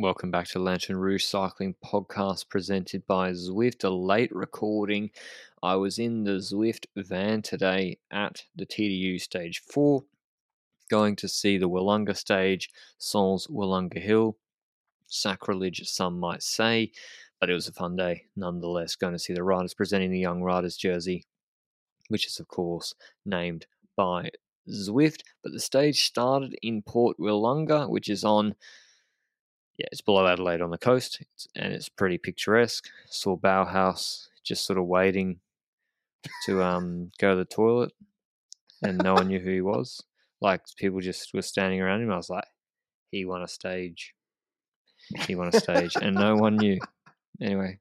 Welcome back to Lanterne Rouge Cycling Podcast presented by Zwift. A late recording. I was in the Zwift van today at the TDU Stage 4, going to see the Willunga stage, Sols Willunga Hill. Sacrilege, some might say, but it was a fun day nonetheless. Going to see the riders presenting the Young Riders jersey, which is, of course, named by Zwift. But the stage started in Port Willunga, which is on yeah, it's below Adelaide on the coast, and it's pretty picturesque. Saw Bauhaus just sort of waiting to um, go to the toilet, and no one knew who he was. Like people just were standing around him. I was like, he won a stage. He won a stage, and no one knew. Anyway,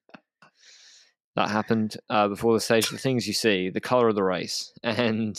that happened uh, before the stage. The things you see, the color of the race, and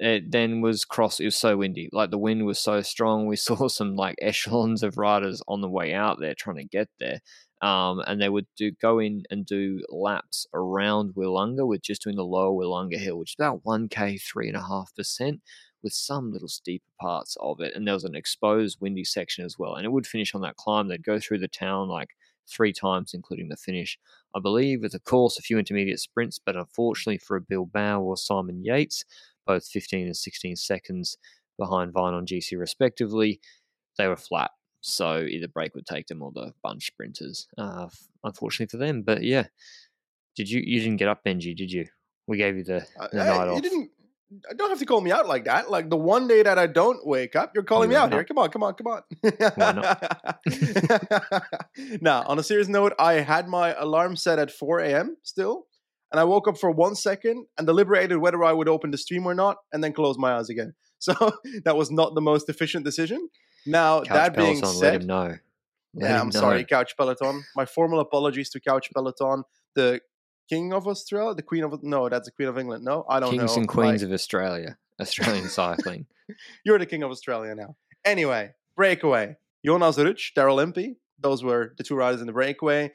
it then was cross. It was so windy. Like the wind was so strong. We saw some like echelons of riders on the way out there trying to get there. Um, and they would do go in and do laps around Willunga with just doing the lower Willunga hill, which is about 1k, 3.5%, with some little steeper parts of it. And there was an exposed windy section as well. And it would finish on that climb. They'd go through the town like three times, including the finish. I believe with a course, a few intermediate sprints, but unfortunately for a Bilbao or Simon Yates, both 15 and 16 seconds behind Vine on GC respectively, they were flat. So either break would take them or the bunch sprinters. Uh, unfortunately for them, but yeah, did you you didn't get up, Benji? Did you? We gave you the, Uh, the night you off. didn't. I Don't have to call me out like that. Like the one day that I don't wake up, you're calling me Yeah. out here. Come on, come on, come on. Why now, on a serious note, I had my alarm set at 4 a.m. still, and I woke up for one second and deliberated whether I would open the stream or not, and then close my eyes again. So that was not the most efficient decision. Now, Couch that being Peloton, let said. Let yeah, I'm know. sorry, Couch Peloton. My formal apologies to Couch Peloton, the King of Australia, the Queen of no, that's the Queen of England. No, I don't Kings know. Kings and Queens Like, of Australia, Australian cycling. you're the King of Australia now. Anyway, breakaway. Jonas Rutsch, Daryl Impey. Those were the two riders in the breakaway.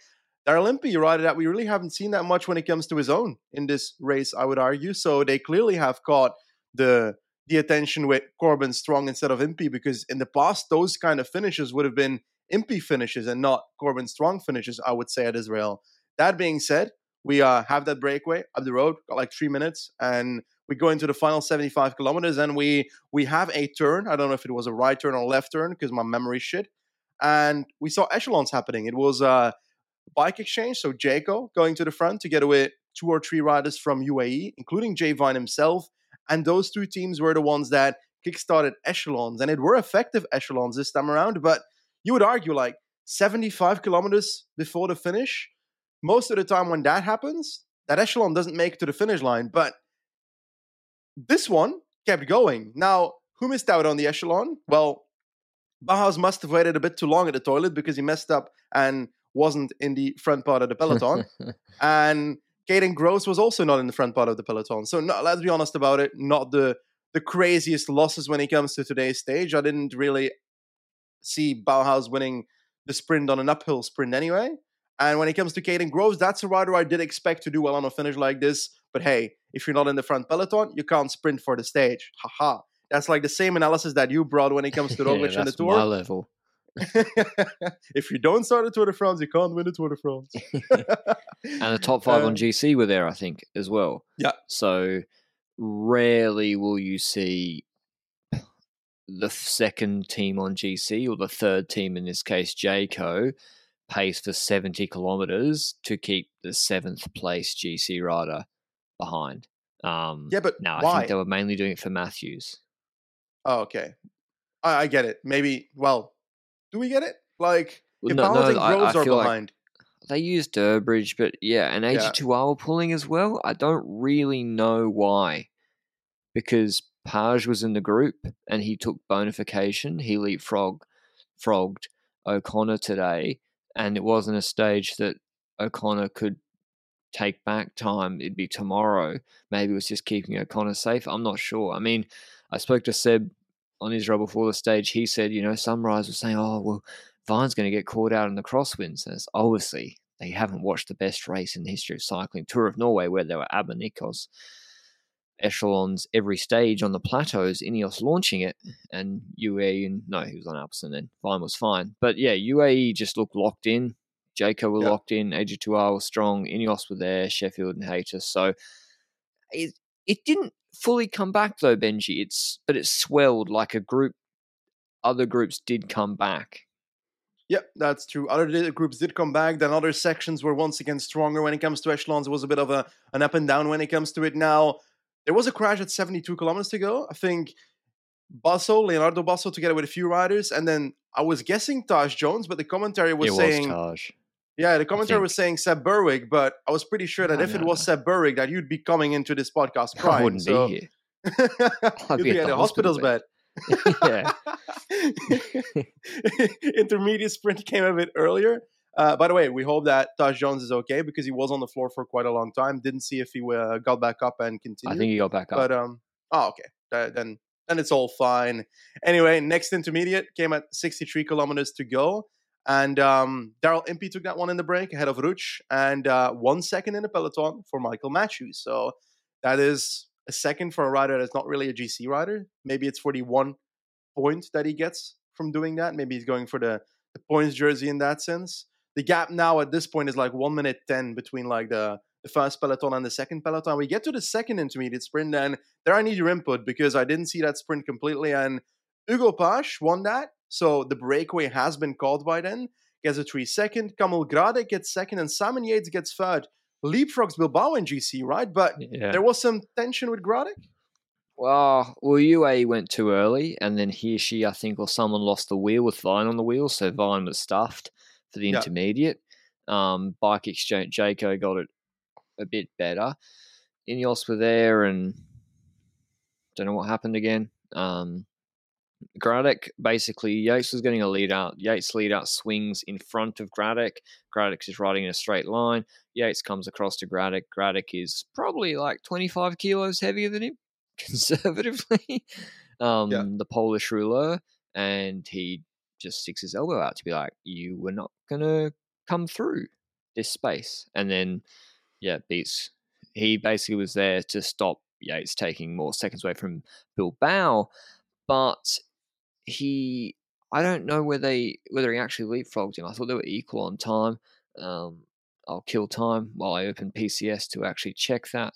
Daryl Impey, a rider that we really haven't seen that much when it comes to his own in this race, I would argue. So they clearly have caught the the attention with Corbin Strong instead of Impey because in the past those kind of finishes would have been Impey finishes and not Corbin Strong finishes, I would say at Israel. That being said, we uh, have that breakaway up the road, got like three minutes, and we go into the final 75 kilometers and we we have a turn. I don't know if it was a right turn or left turn because my memory shit. And we saw echelons happening. It was a bike exchange. So Jayco going to the front together with two or three riders from UAE, including Jay Vine himself. And those two teams were the ones that kickstarted echelons. And it were effective echelons this time around. But you would argue like 75 kilometers before the finish. Most of the time when that happens, that echelon doesn't make to the finish line. But this one kept going. Now, who missed out on the echelon? Well, Bauhaus must have waited a bit too long at the toilet because he messed up and wasn't in the front part of the peloton. and Kaden Groves was also not in the front part of the peloton. So no, let's be honest about it. Not the the craziest losses when it comes to today's stage. I didn't really see Bauhaus winning the sprint on an uphill sprint anyway. And when it comes to Kaden Groves, that's a rider I did expect to do well on a finish like this. But hey, if you're not in the front peloton, you can't sprint for the stage. Haha. That's like the same analysis that you brought when it comes to yeah, Roglic and the that's my level. if you don't start the Tour de France, you can't win the Tour de France. And the top five Uh, on GC were there, I think, as well. Yeah. So rarely will you see the second team on GC or the third team, in this case, Jayco, pace for 70 kilometers to keep the seventh place GC rider behind. Um, Yeah, but no, I think they were mainly doing it for Matthews. Oh, okay. I, I get it. Maybe. Well, do we get it? Like, Well, if no, no, I- I are feel like- They used Durbridge, but yeah, and Yeah. AG2R pulling as well. I don't really know why. Because Page was in the group and he took bonification. He leapfrog frogged O'Connor today, and it wasn't a stage that O'Connor could take back time. It'd be tomorrow. Maybe it was just keeping O'Connor safe. I'm not sure. I mean, I spoke to Seb on Israel before the stage. He said, you know, some riders were saying, oh, well, Vine's going to get caught out in the crosswinds. And it's obviously, they haven't watched the best race in the history of cycling, Tour of Norway, where there were Abanicos echelons every stage on the plateaus, Ineos launching it, and UAE, no, he was on Alpecin then. Vine was fine. But yeah, UAE just looked locked in. Jayco were yep. locked in. AG2R was strong. Ineos were there. Sheffield and Hayter. So it, it didn't fully come back though, Benji. It's but it swelled like a group. Other groups did come back. Yep, that's true. Other groups did come back. Then other sections were once again stronger when it comes to echelons. It was a bit of a an up and down when it comes to it. Now there was a crash at 72 kilometers to go. I think Basso, Leonardo Basso, together with a few riders, and then I was guessing Taj Jones, but the commentary was it saying Taj. Yeah, the commentary was saying Seb Berwick, but I was pretty sure that if it was Seb Berwick, that you'd be coming into this podcast crying. I wouldn't so. be here. I'd You'd be, be at, the, hospital's bed. bed. yeah. Intermediate sprint came a bit earlier. Uh, by the way, we hope that Taj Jones is okay because he was on the floor for quite a long time. Didn't see if he uh, got back up and continued. I think he got back up. But um, oh okay, then then it's all fine. Anyway, next intermediate came at 63 kilometers to go, and um, Daryl Impey took that one in the break ahead of Rutsch, and uh, one second in the peloton for Michael Matthews. So that is a second for a rider that's not really a GC rider. Maybe it's for the one point that he gets from doing that. Maybe he's going for the, the points jersey in that sense the gap now at this point is like one minute ten between like the the first peloton and the second peloton. We get to the second intermediate sprint, and there I need your input because I didn't see that sprint completely. And Hugo Page won that, so the breakaway has been called by then. Gets a three second. Kamil Gradek gets second, and Simon Yates gets third. Leapfrogs Bilbao in GC, right? But yeah. there was some tension with Gradek. Well, well, UAE went too early, and then he, or she, I think, or someone lost the wheel with Vine on the wheel, so Vine was stuffed for the intermediate. Um, Bike Exchange, Jayco got it a bit better. Ineos were there, and don't know what happened again. Um, Gradek basically Yates was getting a lead out. Yates lead out swings in front of Gradek. Gradek is riding in a straight line. Yates comes across to Gradek. Gradek is probably like 25 kilos heavier than him, conservatively. um, yeah. The Polish ruler, and he just sticks his elbow out to be like, you were not gonna come through this space. And then, yeah, beats. He basically was there to stop Yates taking more seconds away from Bill Bilbao, but he, I don't know whether they whether he actually leapfrogged him. I thought they were equal on time. Um, I'll kill time while I open PCS to actually check that.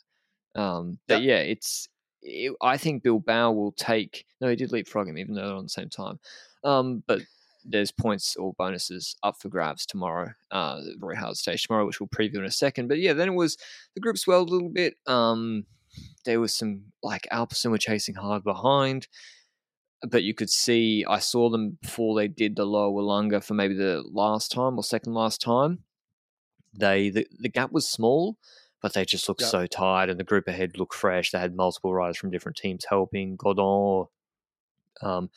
Um, but yeah, it's. It, I think Bilbao will take. No, he did leapfrog him, even though they're on the same time. Um, but there's points or bonuses up for grabs tomorrow, uh, Roy Howard stage tomorrow, which we'll preview in a second. But yeah, then it was the group swelled a little bit. Um, there was some like Alpecin were chasing hard behind, but you could see I saw them before they did the lower Willunga for maybe the last time or second last time. They the, the gap was small, but they just looked yep. so tired, and the group ahead looked fresh. They had multiple riders from different teams helping. Godon, um,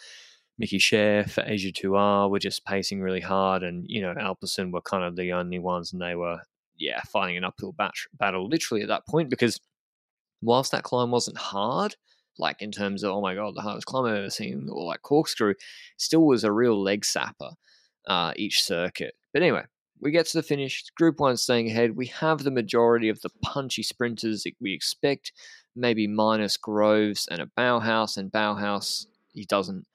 Mikaël Cherel for AG2R were just pacing really hard, and you know Alpecin were kind of the only ones, and they were yeah fighting an uphill bat- battle literally at that point because whilst that climb wasn't hard, like in terms of oh my god the hardest climb I've ever seen, or like corkscrew, still was a real leg sapper uh, each circuit. But anyway, we get to the finish. Group one staying ahead. We have the majority of the punchy sprinters that we expect, maybe minus Groves and a Bauhaus. And Bauhaus, he doesn't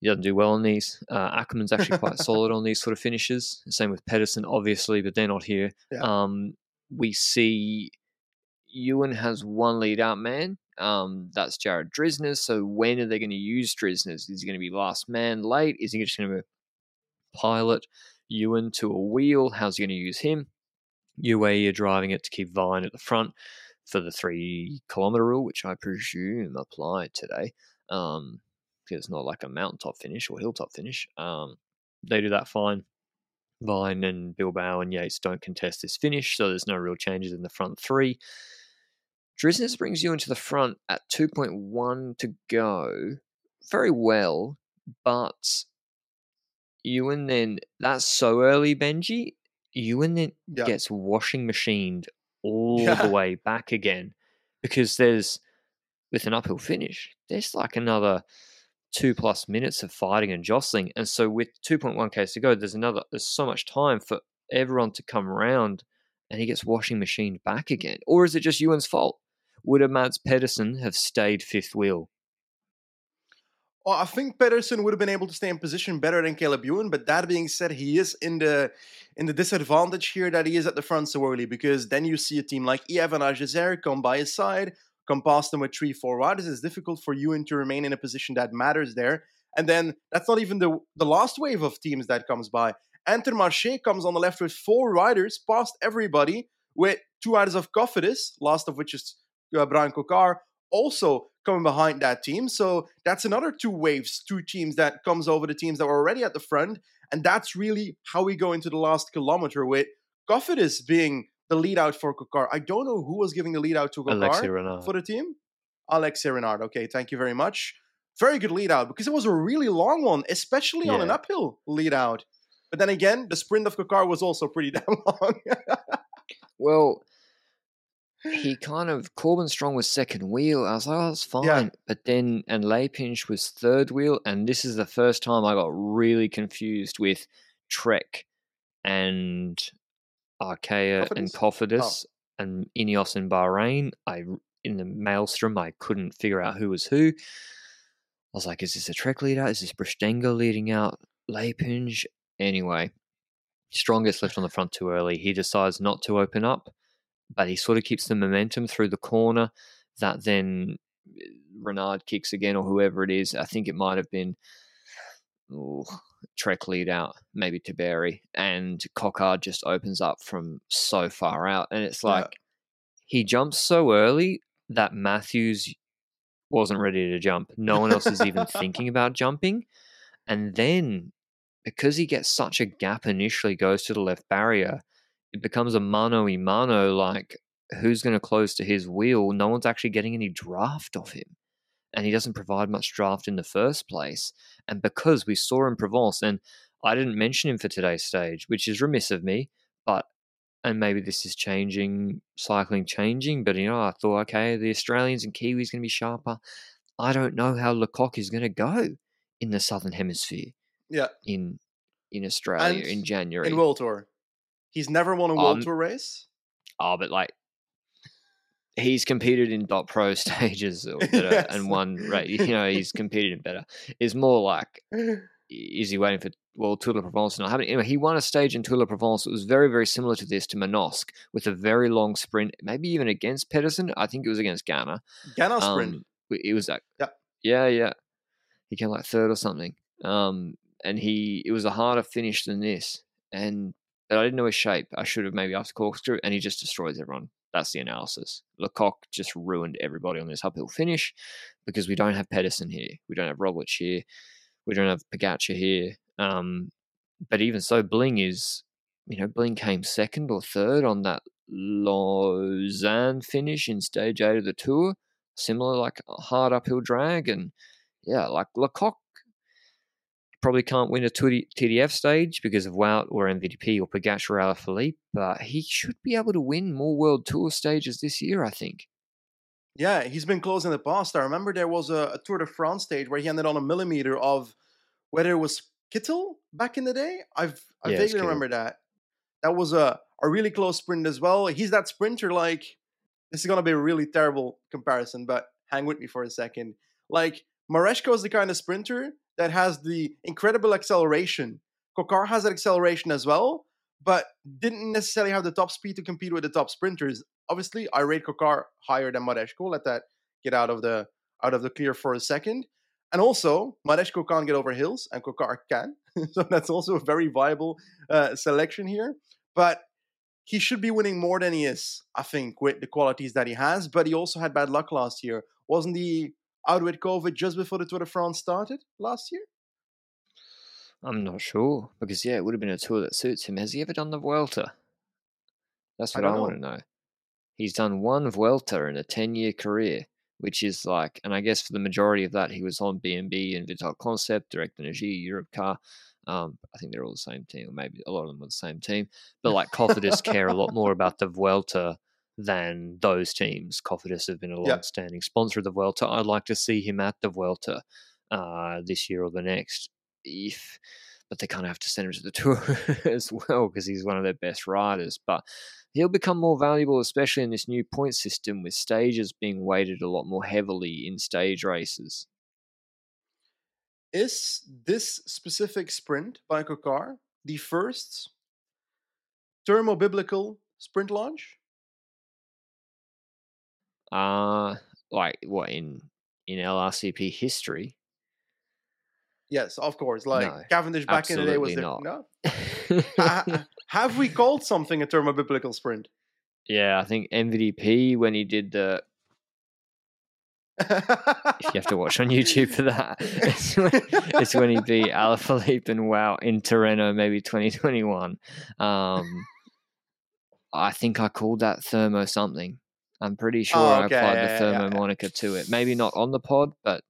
he doesn't do well on these. Uh, Ackermann's actually quite solid on these sort of finishes. Same with Pedersen, obviously, but they're not here. Yeah. Um, we see Ewan has one lead out man. Um, that's Jarrad Drizners. So when are they going to use Drizners? Is he going to be last man late? Is he just going to pilot Ewan to a wheel? How's he going to use him? UAE are driving it to keep Vine at the front for the three kilometer rule, which I presume applied today. Um, because it's not like a mountaintop finish or hilltop finish. Um, they do that fine. Vine and Bilbao and Yates don't contest this finish, so there's no real changes in the front three. Drizners brings you into the front at 2.1 to go. Very well, but Ewan then, that's so early, Benji. Ewan then Yeah. gets washing machined all Yeah. the way back again because there's, with an uphill finish, there's like another two plus minutes of fighting and jostling. And so with 2.1 Ks to go, there's another, there's so much time for everyone to come around and he gets washing machined back again. Or is it just Ewan's fault? Would a Mads Pedersen have stayed fifth wheel? Well, I think Pedersen would have been able to stay in position better than Caleb Ewan, but that being said, he is in the in the disadvantage here that he is at the front so early because then you see a team like Evan Ajazer come by his side, come past him with three, four riders. It's difficult for Ewan to remain in a position that matters there. And then that's not even the the last wave of teams that comes by. Intermarché comes on the left with four riders past everybody with two riders of Cofidis, last of which is uh, Bryan Coquard, also coming behind that team. So that's another two waves, two teams that comes over the teams that were already at the front. And that's really how we go into the last kilometer with Cofidis being the lead out for Coquard. I don't know who was giving the lead out to Alexi Coquard for the team. Alexis Renard. Okay, thank you very much. Very good lead out because it was a really long one, especially on an uphill lead out. But then again, the sprint of Coquard was also pretty damn long. Well, he kind of Corbin Strong was second wheel. I was like, oh, that's fine. Yeah. But then and Lapinch was third wheel, and this is the first time I got really confused with Trek and Arkea and Cofidis? Cofidis oh. and Ineos and Bahrain. I in the maelstrom I couldn't figure out who was who. I was like, is this a Trek leader? Is this Bristenga leading out Lapinch? Anyway, Strongest left on the front too early. He decides not to open up, but he sort of keeps the momentum through the corner. That then eh, Renard kicks again, or whoever it is. I think it might have been ooh, Trek lead out, maybe Tiberi, and Coquard just opens up from so far out, and it's Yeah. like he jumps so early that Matthews wasn't ready to jump. No one else is even thinking about jumping, and then because he gets such a gap initially, goes to the left barrier, it becomes a mano y mano. Like who's going to close to his wheel? No one's actually getting any draft of him and he doesn't provide much draft in the first place. And because we saw in Provence, and I didn't mention him for today's stage, which is remiss of me, but and maybe this is changing, cycling changing, but you know, I thought, okay, the Australians and Kiwis going to be sharper. I don't know how Lecoq is going to go in the Southern Hemisphere yeah, in in Australia And in January. in World Tour. He's never won a World Um, Tour race. Oh, but like he's competed in dot pro stages or better Yes. and won right. You know, he's competed in better. It's more like is he waiting for well Tour de Provence not happening? Anyway, he won a stage in Tour de Provence. It was very, very similar to this to Manosque with a very long sprint, maybe even against Pedersen. I think it was against Ganna. Ganna sprint. Um, it was like Yep. yeah, yeah. He came like third or something. Um, and he it was a harder finish than this. And I didn't know his shape. I should have maybe asked corkscrew, and he just destroys everyone. That's the analysis. Lecoq just ruined everybody on this uphill finish because we don't have Pedersen here. We don't have Roglic here. We don't have Pogačar here. Um, but even so, Bling is, you know, Bling came second or third on that Lausanne finish in stage eight of the tour. Similar, like hard uphill drag. And yeah, like Lecoq probably can't win a TDF stage because of Wout or MVDP or Pogačar or Alaphilippe, but he should be able to win more World Tour stages this year, I think. Yeah, he's been close in the past. I remember there was a, a Tour de France stage where he ended on a millimeter of whether it was Kittel back in the day. I've I Yeah, vaguely remember that. That was a, a really close sprint as well. He's that sprinter like this is gonna be a really terrible comparison, but hang with me for a second. Like Mareczko is the kind of sprinter that has the incredible acceleration. Coquard has that acceleration as well, but didn't necessarily have the top speed to compete with the top sprinters. Obviously, I rate Coquard higher than Mareczko. Let that get out of the out of the clear for a second. And also, Mareczko can't get over hills, and Coquard can. so that's also a very viable uh, selection here. But he should be winning more than he is, I think, with the qualities that he has. But he also had bad luck last year. Wasn't he out with COVID just before the Tour de France started last year? I'm not sure because, yeah, it would have been a tour that suits him. Has he ever done the Vuelta? That's what I, don't want to know. he's done one Vuelta in a 10 year career, which is like, and I guess for the majority of that, he was on BMB and Vital Concept, Direct Energy, Europcar. Um, I think they're all the same team, or maybe a lot of them were the same team. But like Cofidis care a lot more about the Vuelta than those teams. Cofidis have been a long-standing yep. sponsor of the Vuelta. I'd like to see him at the Vuelta uh, this year or the next, if but they kind of have to send him to the tour as well because he's one of their best riders. But he'll become more valuable, especially in this new point system with stages being weighted a lot more heavily in stage races. Is this specific sprint by Coquard the first thermobiblical sprint launch? Uh like what in in LRCP history? Yes, of course. Like no, Cavendish back in the day was there. No. uh, have we called something a thermobiblical sprint? Yeah, I think MVP when he did the. if you have to watch on YouTube for that, it's when, it's when he beat Alaphilippe and Wout in Torino, maybe 2021. Um, I think I called that thermo something. I'm pretty sure oh, okay, I applied yeah, the thermo yeah, to it. Maybe not on the pod, but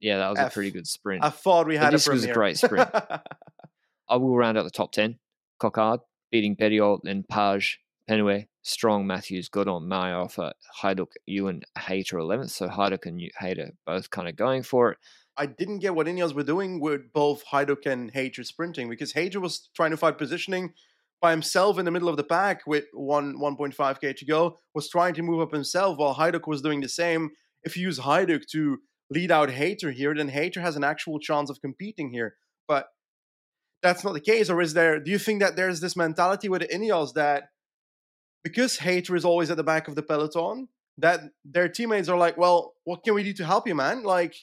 yeah, that was F. a pretty good sprint. I thought we had but this was a great sprint. I will round out the top ten. Coquard beating Bettiol, then Page, Penhoët, Strong, Matthews, Godon, Mayer Heiduk, Ewan, Hayter 11th. So Heiduk and Hayter both kind of going for it. I didn't get what Ineos were doing with both Heiduk and Hayter sprinting because Hayter was trying to fight positioning by himself in the middle of the pack with one 1.5k to go, was trying to move up himself while Heiduk was doing the same. If you use Heiduk to lead out Hayter here, then Hayter has an actual chance of competing here. But that's not the case, or is there? Do you think that there's this mentality with the Ineos that because Hayter is always at the back of the peloton, that their teammates are like, "Well, what can we do to help you, man?" Like,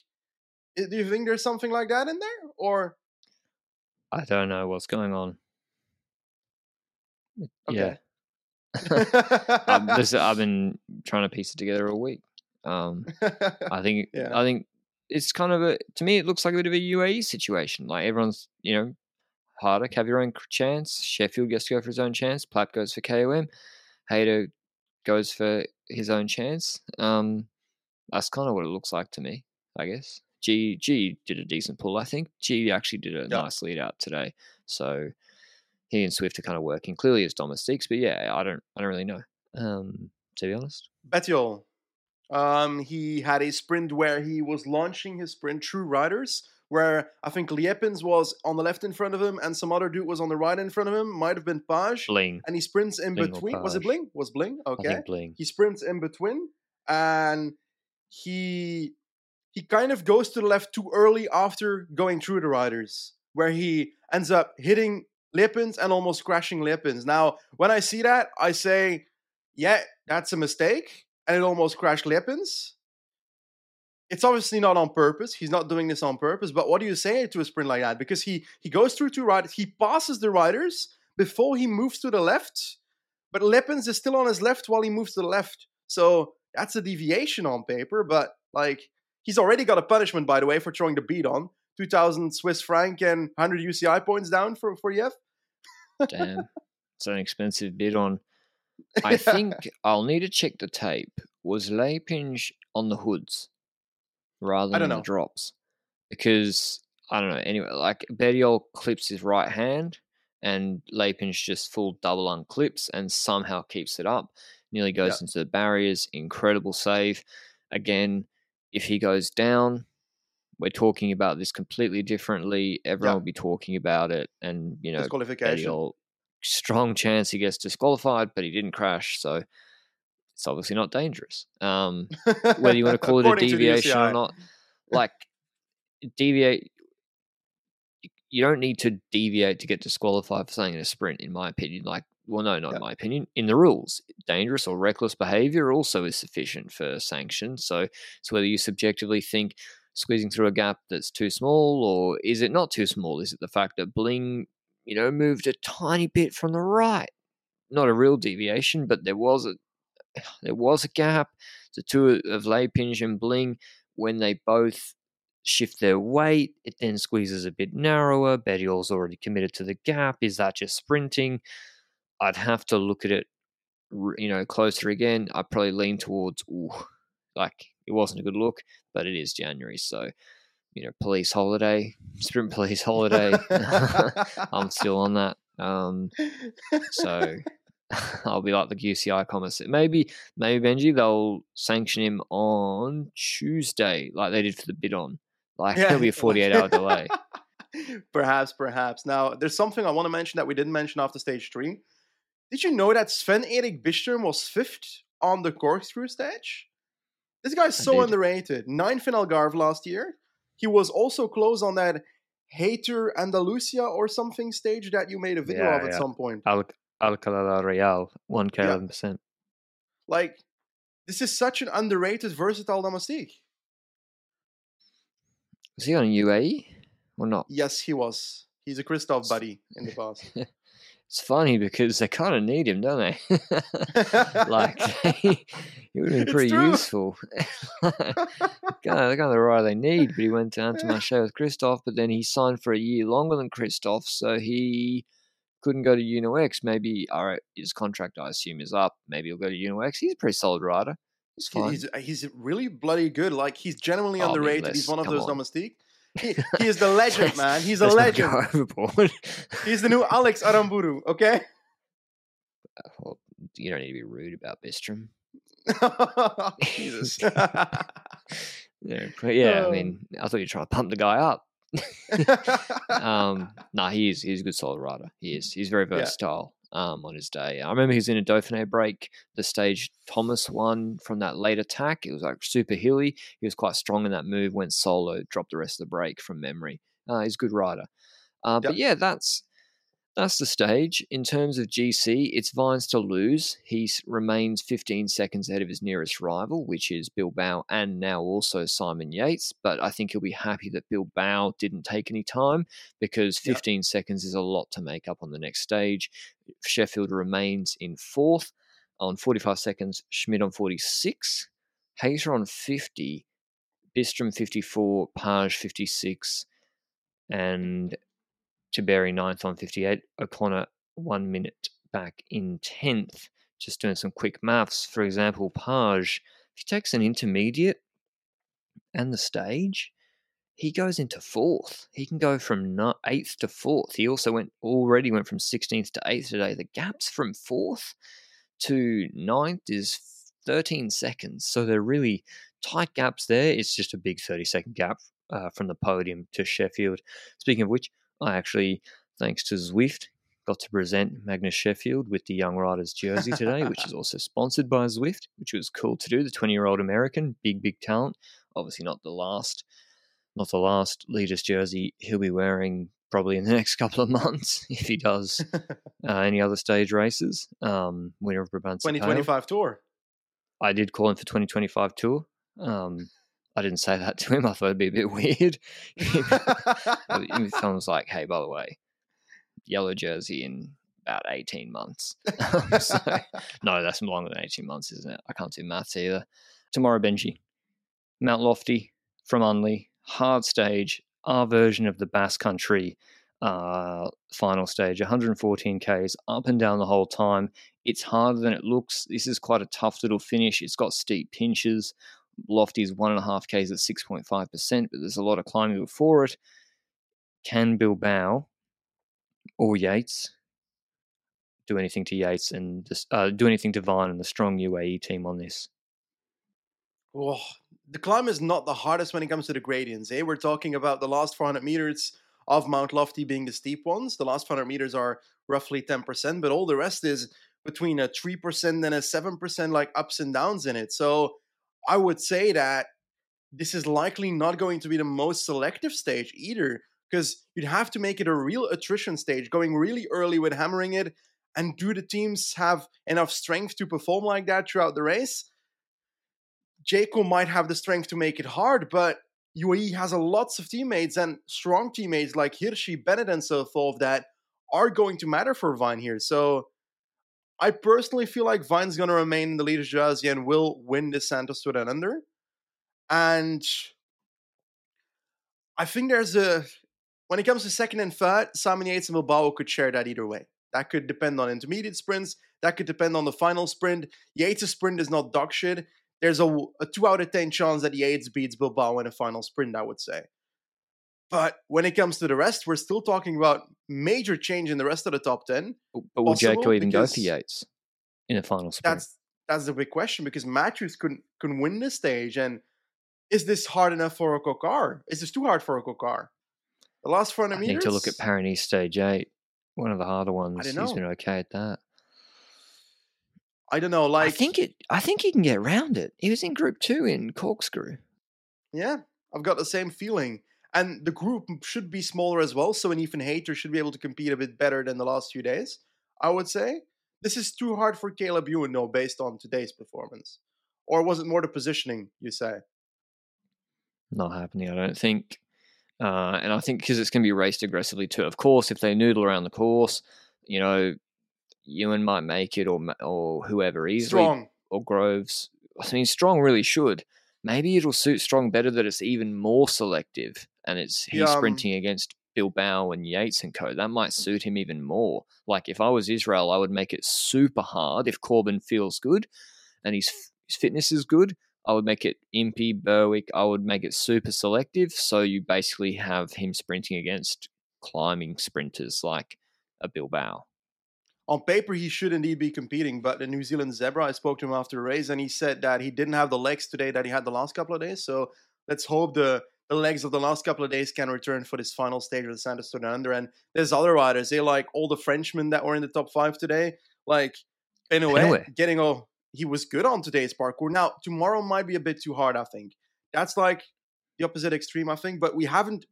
do you think there's something like that in there, or? I don't know what's going on. Okay. Yeah. um, this, I've been trying to piece it together all week. Um, I think yeah. I think it's kind of a to me it looks like a bit of a UAE situation. Like everyone's you know harder, have your own chance. Sheffield gets to go for his own chance. Plapp goes for KOM. Hayter goes for his own chance. Um, that's kind of what it looks like to me, I guess. G G did a decent pull, I think. G actually did a nice lead out today. So he and Swift are kind of working clearly as domestics, but yeah, I don't I don't really know. Um, to be honest. Bettiol, um, he had a sprint where he was launching his sprint through riders, where I think Liepins was on the left in front of him and some other dude was on the right in front of him. Might have been Page. Bling. And he sprints in Bling between. Was it Bling? Was Bling? Okay. Bling. He sprints in between and he he kind of goes to the left too early after going through the riders, where he ends up hitting Liepins and almost crashing Liepins. Now, when I see that, I say, yeah, that's a mistake and it almost crashed Liepins. It's obviously not on purpose. He's not doing this on purpose. But what do you say to a sprint like that? Because he he goes through two riders, he passes the riders before he moves to the left, but Liepins is still on his left while he moves to the left. So that's a deviation on paper. But like he's already got a punishment, by the way, for throwing the beat on. 2000 Swiss franc and 100 UCI points down for, for Yev. Damn. It's an expensive bid on I think I'll need to check the tape. Was Lapinge on the hoods rather than the drops? Because I don't know. Anyway, like Bettiol clips his right hand, and Lapinge just full double unclips and somehow keeps it up. Nearly goes yep. into the barriers. Incredible save. Again, if he goes down, we're talking about this completely differently. Everyone yep. will be talking about it, and you know, disqualification strong chance he gets disqualified, but he didn't crash, so it's obviously not dangerous. Um, whether you want to call it a deviation or not, like deviate, you don't need to deviate to get disqualified for saying in a sprint, in my opinion. Like, well, no, not yep. in my opinion. In the rules, dangerous or reckless behavior also is sufficient for sanction. So it's whether you subjectively think squeezing through a gap that's too small, or is it not too small? Is it the fact that Bling you know, moved a tiny bit from the right. Not a real deviation, but there was a there was a gap. The two of Lapinge and Bling, when they both shift their weight, it then squeezes a bit narrower. Bettiol's already committed to the gap. Is that just sprinting? I'd have to look at it you know, closer again, I probably lean towards, ooh, like it wasn't a good look, but it is January. So, you know, police holiday, sprint police holiday. I'm still on that. Um, so I'll be like the UCI commissar. Maybe, maybe Benji, they'll sanction him on Tuesday, like they did for the bid on. Like yeah. there'll be a 48 hour delay. perhaps, perhaps. Now, there's something I want to mention that we didn't mention after stage three. Did you know that Sven Erik Byström was fifth on the corkscrew stage? This guy's so underrated. Ninth in Algarve last year. He was also close on that Hater Andalusia or something stage that you made a video yeah, of at yeah. some point. Al- Alcalá Real, 1k, yeah. 11%. Like, this is such an underrated, versatile domestique. Was he on UAE or not? Yes, he was. He's a Kristoff buddy in the past. it's funny because they kind of need him, don't they? like he, he would have been pretty useful. kind of the kind of rider they need, but he went down to my show with Kristoff, but then he signed for a year longer than Kristoff, so he couldn't go to Uno X. Maybe all right, his contract I assume is up. Maybe he'll go to Uno X. He's a pretty solid rider. He's fine. He's, he's really bloody good. Like he's genuinely oh, underrated. He's one of Come those on. domestique. He, he, is the legend, man. He's a legend. He's the new Alex Aranburu, okay? Well, you don't need to be rude about Byström. Jesus. yeah, yeah, I mean, I thought you were trying to pump the guy up. um, nah, he is. He's a good solid rider. He is. He's very versatile um, on his day. I remember he was in a Dauphiné break, the stage Thomas won from that late attack. It was like super hilly. He was quite strong in that move, went solo, dropped the rest of the break from memory. Uh, he's a good rider. Uh, yep. But yeah, that's that's the stage. In terms of GC, it's Vines to lose. He remains 15 seconds ahead of his nearest rival, which is Bilbao and now also Simon Yates. But I think he'll be happy that Bilbao didn't take any time because 15 yep. seconds is a lot to make up on the next stage. Sheffield remains in fourth on 45 seconds, Schmid on 46, Hayter on 50, Byström 54, Page 56, mm. and Tiberi ninth on 58, O'Connor one minute back in 10th. Just doing some quick maths. For example, Page, if he takes an intermediate and the stage, he goes into fourth. He can go from eighth to fourth. He also went already went from 16th to eighth today. The gaps from fourth to ninth is 13 seconds. So they're really tight gaps there. It's just a big 30 second gap uh, from the podium to Sheffield. Speaking of which, I actually, thanks to Zwift, got to present Magnus Sheffield with the Young Riders jersey today, which is also sponsored by Zwift, which was cool to do. The 20 year old American, big, big talent. Obviously, not the last, not the last leaders jersey he'll be wearing probably in the next couple of months if he does uh, any other stage races. Um, winner of Brabant 2025 Tour. I did call him for 2025 Tour. Um, I didn't say that to him. I thought it'd be a bit weird. Someone's like, "Hey, by the way, yellow jersey in about eighteen months." so, no, that's longer than eighteen months, isn't it? I can't do maths either. Tomorrow, Benji, Mount Lofty from Unley, hard stage, our version of the Basque Country uh, final stage, 114 k's up and down the whole time. It's harder than it looks. This is quite a tough little finish. It's got steep pinches. Lofty's one and a half Ks at 6.5%, but there's a lot of climbing before it. Can Bilbao or Yates do anything to Yates and uh, do anything to Vine and the strong UAE team on this? Oh, the climb is not the hardest when it comes to the gradients. Eh? We're talking about the last 400 meters of Mount Lofty being the steep ones. The last 400 meters are roughly 10%, but all the rest is between a 3% and a 7% like ups and downs in it. So I would say that this is likely not going to be the most selective stage either, because you'd have to make it a real attrition stage, going really early with hammering it. And do the teams have enough strength to perform like that throughout the race? Jayco might have the strength to make it hard, but UAE has a lots of teammates and strong teammates like Hirschi, Bennett, and so forth that are going to matter for Vine here. So I personally feel like Vine's going to remain in the leader's jersey and will win the Santos Tour Down Under. And I think there's a when it comes to second and third, Simon Yates and Bilbao could share that either way. That could depend on intermediate sprints. That could depend on the final sprint. Yates' sprint is not dog shit. There's a, a two out of ten chance that Yates beats Bilbao in a final sprint. I would say. But when it comes to the rest, we're still talking about major change in the rest of the top ten. But, but will Jayco even go for Yates in a final sprint? That's that's the big question because Matthews couldn't couldn't win this stage, and is this hard enough for a Coquard? Is this too hard for a Coquard? The last 400 I meters. think to look at Paris stage eight, one of the harder ones. He's been okay at that. I don't know. Like I think it. I think he can get around it. He was in Group Two in Corkscrew. Yeah, I've got the same feeling. And the group should be smaller as well, so an Ethan Hayter should be able to compete a bit better than the last few days. I would say this is too hard for Caleb Ewan, though, based on today's performance. Or was it more the positioning? You say? Not happening. I don't think. Uh, and I think because it's going to be raced aggressively too. Of course, if they noodle around the course, you know, Ewan might make it, or or whoever easily, Strong or Groves. I mean, Strong really should. Maybe it'll suit Strong better that it's even more selective, and it's he's Yeah, um, sprinting against Bilbao and Yates and co. That might suit him even more. Like if I was Israel, I would make it super hard. If Corbin feels good, and his his fitness is good, I would make it Impey, Berwick. I would make it super selective. So you basically have him sprinting against climbing sprinters like a Bilbao. on paper he should indeed be competing, but the New Zealand Zebra, I spoke to him after the race, and he said that he didn't have the legs today that he had the last couple of days. So let's hope the the legs of the last couple of days can return for this final stage of the Santos Under. And there's other riders, they like all the Frenchmen that were in the top five today, like Benoit, Benoit. getting a he was good on today's parkour. Now tomorrow might be a bit too hard, I think. That's like the opposite extreme, I think, but we haven't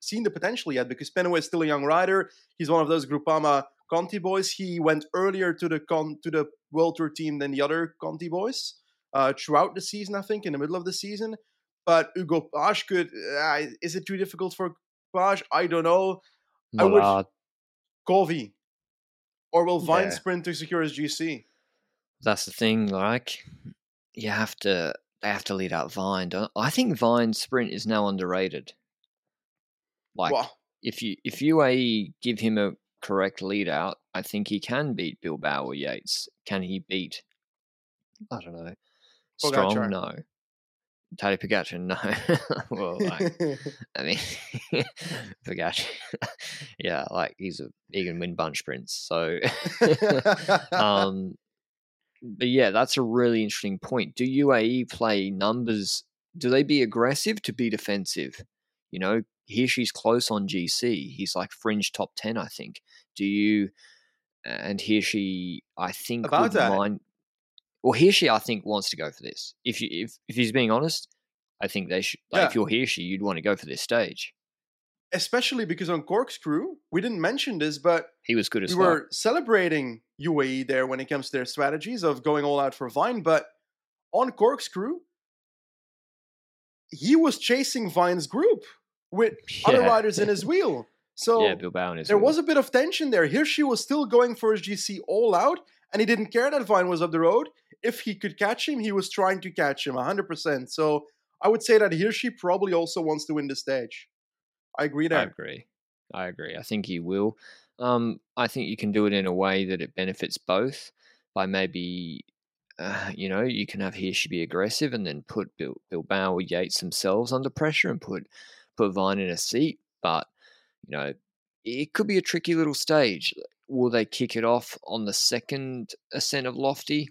seen the potential yet because Benoit is still a young rider. He's one of those Groupama Conti boys. He went earlier to the con to the World Tour team than the other Conti boys uh, throughout the season. I think in the middle of the season, but Hugo Page could. Uh, is it too difficult for Page? I don't know. I Not would- hard. Covi, or will Vine Yeah. sprint to secure his GC? That's the thing. Like you have to, they have to lead out Vine. Don't, I think Vine sprint is now underrated. Like if you if UAE give him a correct lead out, I think he can beat Bilbao or Yates. Can he beat? I don't know. Strong, Pogačar. no. Tadej Pogacar, no. well, like, I mean, Pogacar, yeah, like he's a he can win bunch sprints. So, um, but yeah, that's a really interesting point. Do UAE play numbers? Do they be aggressive to be defensive? You know, Hirschi's close on GC. He's like fringe top ten, I think. Do you? And Hirschi, I think, About that. mind. Well, Hirschi, I think, wants to go for this. If you, if if he's being honest, I think they should. Like, If you're here, she, you'd want to go for this stage. especially because on Corkscrew, we didn't mention this, but He was good as we well. were celebrating UAE there when it comes to their strategies of going all out for Vine, but on Corkscrew, he was chasing Vine's group with other riders in his wheel. So yeah, Bilbao and his there wheel. was a bit of tension there. Hirschi was still going for his GC all out, and he didn't care that Vine was up the road. If he could catch him, he was trying to catch him 100%. So I would say that he or she probably also wants to win the stage. I agree that I agree. I agree. I think he will. Um, I think you can do it in a way that it benefits both by maybe, uh, you know, you can have Hirschi be aggressive and then put Bil- Bilbao or Yates themselves under pressure and put put Vine in a seat. But you know, it could be a tricky little stage. Will they kick it off on the second ascent of Lofty?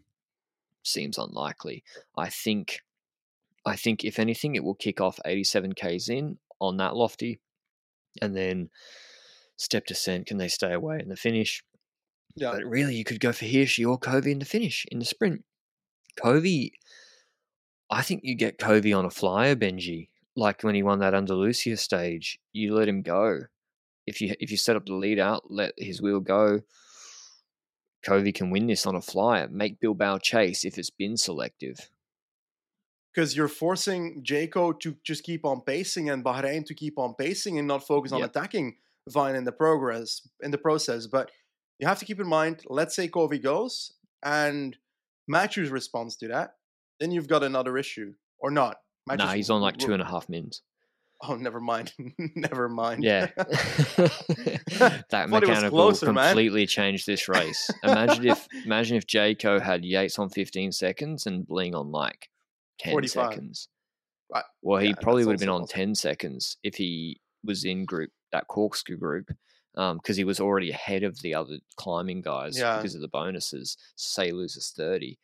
Seems unlikely. I think. I think if anything, it will kick off 87 k's in on that Lofty and then step descent. Can they stay away in the finish? Yeah. But really, you could go for Hirschi or Covi in the finish in the sprint. Covi, I think you get Covi on a flyer, Benji. Like when he won that Andalusia stage, you let him go. If you if you set up the lead out, let his wheel go. Covi can win this on a flyer. Make Bilbao chase if it's been selective. because you're forcing Jayco to just keep on pacing and Bahrain to keep on pacing and not focus on Yep. attacking Vine in the progress in the process. But you have to keep in mind, let's say Covi goes and Matthews responds to that, then you've got another issue or not. nah, he's on like two and a half mins. Oh, never mind. never mind. Yeah. that Thought it was mechanical closer, man. completely changed this race. Imagine if imagine if Jayco had Yates on 15 seconds and Bling on like 10 45. seconds. Right. Well, he Yeah, probably would have been also on possible. 10 seconds if he was in group that corkscrew group um, because he was already ahead of the other climbing guys Yeah. because of the bonuses. Say loses 30,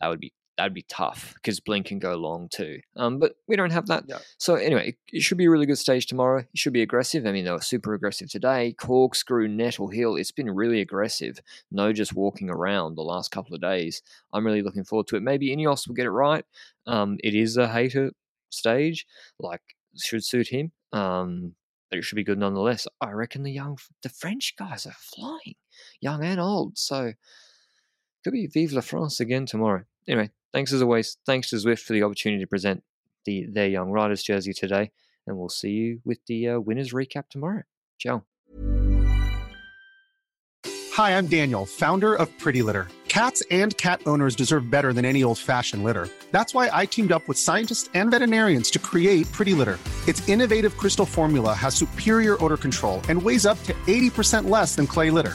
that would be that'd be tough because Blink can go long too. Um, but we don't have that. So anyway, it, it should be a really good stage tomorrow. It should be aggressive. I mean, they were super aggressive today. Corkscrew, Nettle Hill. It's been really aggressive. No, just walking around the last couple of days. I'm really looking forward to it. Maybe Ineos will get it right. Um, it is a Hayter stage, like should suit him. Um, but it should be good nonetheless. I reckon the young, the French guys are flying, young and old. So could be Vive la France again tomorrow. Anyway, thanks as always. Thanks to Zwift for the opportunity to present the their young riders jersey today, and we'll see you with the uh, winners recap tomorrow. Ciao. Hi, I'm Daniel, founder of Pretty Litter. Cats and cat owners deserve better than any old fashioned litter. That's why I teamed up with scientists and veterinarians to create Pretty Litter. Its innovative crystal formula has superior odor control and weighs up to 80% less than clay litter.